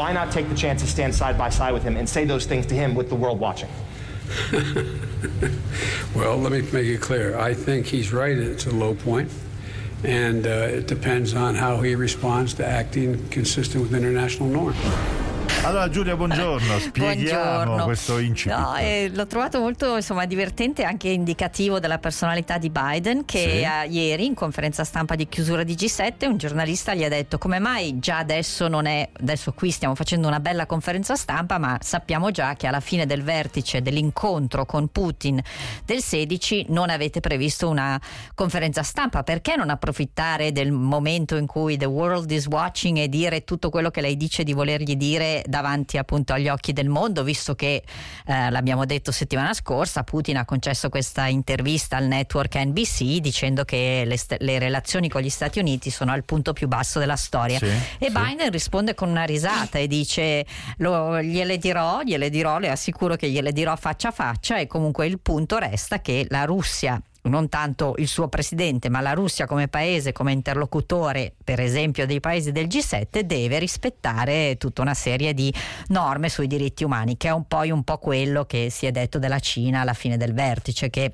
why not take the chance to stand side by side with him and say those things to him with the world watching? well, let me make it clear. I think he's right. It's a low point, and uh, it depends on how he responds to acting consistent with international norms. Allora Giulia, buongiorno, spieghiamo buongiorno. questo incipit. No, eh, l'ho trovato molto insomma, divertente e anche indicativo della personalità di Biden che sì. eh, ieri in conferenza stampa di chiusura di G7 un giornalista gli ha detto come mai già adesso non è, adesso qui stiamo facendo una bella conferenza stampa ma sappiamo già che alla fine del vertice dell'incontro con Putin del 16 non avete previsto una conferenza stampa, perché non approfittare del momento in cui the world is watching e dire tutto quello che lei dice di volergli dire davanti appunto agli occhi del mondo, visto che eh, l'abbiamo detto settimana scorsa, Putin ha concesso questa intervista al network NBC dicendo che le, st- le relazioni con gli Stati Uniti sono al punto più basso della storia. Sì, e sì. Biden risponde con una risata e dice lo, gliele dirò, gliele dirò, le assicuro che gliele dirò faccia a faccia e comunque il punto resta che la Russia non tanto il suo presidente, ma la Russia come paese, come interlocutore, per esempio, dei paesi del G7, deve rispettare tutta una serie di norme sui diritti umani, che è un po', un po' quello che si è detto della Cina alla fine del vertice, che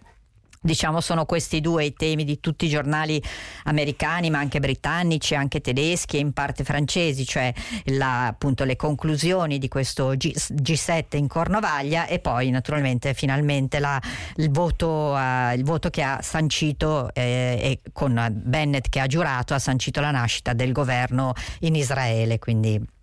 Diciamo sono questi due i temi di tutti i giornali americani, ma anche britannici, anche tedeschi e in parte francesi, cioè la, appunto le conclusioni di questo G, 7 in Cornovaglia e poi naturalmente finalmente la, il, voto, uh, il, voto, che ha sancito eh, e con Bennett che ha giurato ha sancito la nascita del governo in Israele. Quindi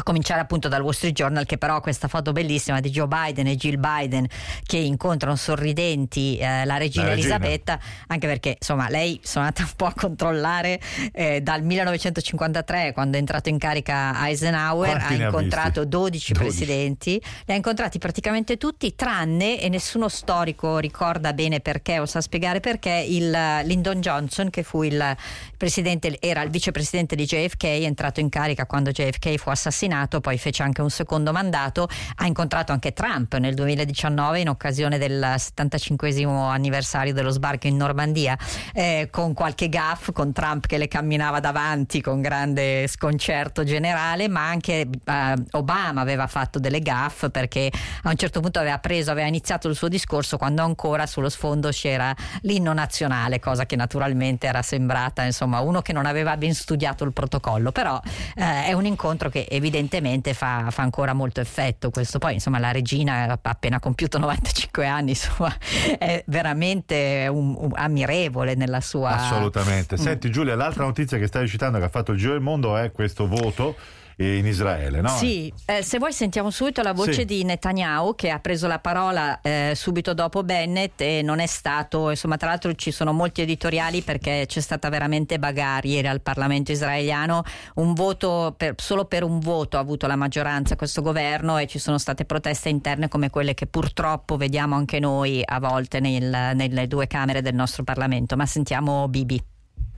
a cominciare appunto dal Wall Street Journal che però ha questa foto bellissima di Joe Biden e Jill Biden che incontrano sorridenti eh, la, regina la regina. Elisabetta anche perché insomma lei sono andata un po' a controllare eh, dal 1953 quando è entrato in carica Eisenhower Quanti ha incontrato 12, 12, presidenti. Li ha incontrati praticamente tutti tranne e nessuno storico ricorda bene perché o sa spiegare perché il Lyndon Johnson che fu il presidente era il vicepresidente di JFK è entrato in carica quando JFK fu assassinato Senato, poi fece anche un secondo mandato, ha incontrato anche Trump nel 2019 in occasione del 75 anniversario dello sbarco in Normandia, eh, con qualche gaff, con Trump che le camminava davanti con grande sconcerto generale, ma anche eh, Obama aveva fatto delle gaff perché a un certo punto aveva preso, aveva iniziato il suo discorso quando ancora sullo sfondo c'era l'inno nazionale, cosa che naturalmente era sembrata insomma uno che non aveva ben studiato il protocollo, però eh, è un incontro che evidentemente evidentemente fa, fa, ancora molto effetto questo. Poi insomma la regina ha appena compiuto 95 anni, insomma è veramente un, un ammirevole nella sua... Assolutamente. Mm. Senti Giulia, l'altra notizia che stai citando che ha fatto il giro del mondo è questo voto in Israele, no? Sì, eh, se vuoi sentiamo subito la voce sì. di Netanyahu che ha preso la parola eh, subito dopo Bennett e non è stato, insomma tra l'altro ci sono molti editoriali perché c'è stata veramente bagarre ieri al Parlamento israeliano, un voto per, solo per un voto ha avuto la maggioranza questo governo e ci sono state proteste interne come quelle che purtroppo vediamo anche noi a volte nel, nelle due camere del nostro Parlamento, ma sentiamo Bibi.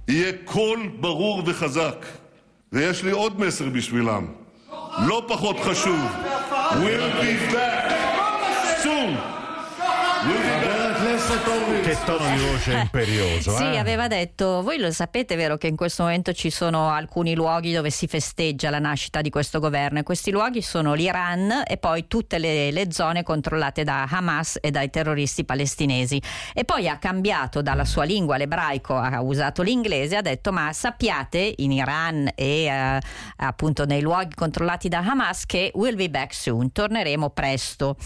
יהיה קול ברור וחזק ויש לי עוד מסר בשבילם, לא פחות חשוב. We'll be back soon. Che tono di voce imperioso. sì, eh? aveva detto, voi lo sapete vero che in questo momento ci sono alcuni luoghi dove si festeggia la nascita di questo governo e questi luoghi sono l'Iran e poi tutte le, le zone controllate da Hamas e dai terroristi palestinesi. E poi ha cambiato dalla sua lingua l'ebraico, ha usato l'inglese, ha detto ma sappiate in Iran e eh, appunto nei luoghi controllati da Hamas che we'll be back soon, torneremo presto.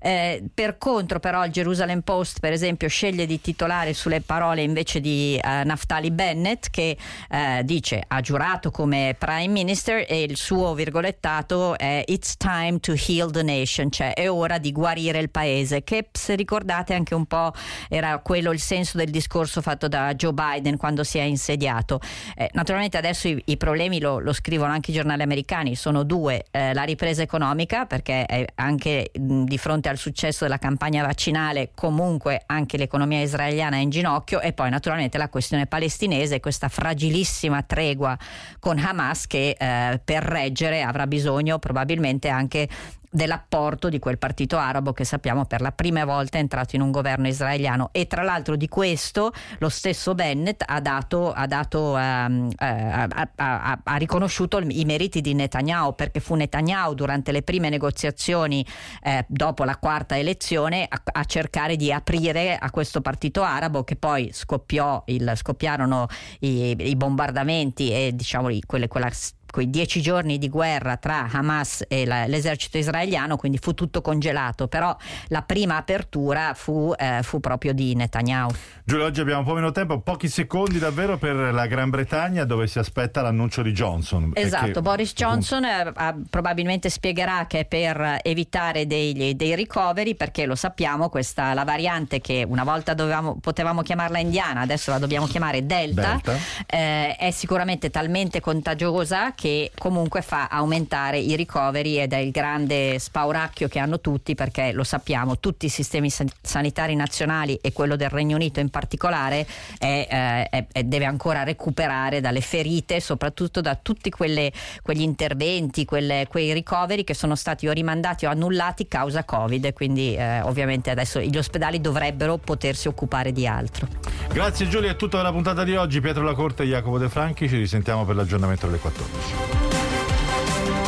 Eh, per contro però il Jerusalem Post per esempio sceglie di titolare sulle parole invece di uh, Naftali Bennett che uh, dice ha giurato come prime minister e il suo virgolettato è it's time to heal the nation cioè è ora di guarire il paese che se ricordate anche un po' era quello il senso del discorso fatto da Joe Biden quando si è insediato. Eh, naturalmente adesso i, i problemi lo, lo, scrivono anche i giornali americani sono due eh, la ripresa economica perché anche mh, di fronte al successo della campagna vaccinale comunque comunque anche l'economia israeliana in ginocchio e poi naturalmente la questione palestinese, questa fragilissima tregua con Hamas che eh, per reggere avrà bisogno probabilmente anche dell'apporto di quel partito arabo che sappiamo per la prima volta è entrato in un governo israeliano. E tra l'altro di questo lo stesso Bennett ha, dato, ha, dato, um, uh, ha, ha, ha riconosciuto i meriti di Netanyahu perché fu Netanyahu durante le prime negoziazioni eh, dopo la quarta elezione a, a, cercare di aprire a questo partito arabo che poi scoppiò il, scoppiarono i, i bombardamenti e diciamo quelle, quella quei dieci giorni di guerra tra Hamas e la, l'esercito israeliano, quindi fu tutto congelato, però la prima apertura fu, eh, fu, proprio di Netanyahu. Giulio, oggi abbiamo un po' meno tempo, pochi secondi davvero per la Gran Bretagna dove si aspetta l'annuncio di Johnson. Esatto, Boris Johnson eh, probabilmente spiegherà che è per evitare dei, dei, ricoveri, perché lo sappiamo, questa la variante che una volta dovevamo, potevamo chiamarla indiana, adesso la dobbiamo chiamare Delta, Delta. Eh, è sicuramente talmente contagiosa che comunque fa aumentare i ricoveri ed è il grande spauracchio che hanno tutti perché lo sappiamo, tutti i sistemi sanitari nazionali e quello del Regno Unito in particolare è, eh, è, deve ancora recuperare dalle ferite, soprattutto da tutti quelle, quegli interventi, quelle, quei ricoveri che sono stati o rimandati o annullati causa Covid, quindi eh, ovviamente adesso gli ospedali dovrebbero potersi occupare di altro. Grazie Giulia, è tutta la puntata di oggi. Pietro La Corte e Jacopo De Franchi, ci risentiamo per l'aggiornamento alle 14. Saúde.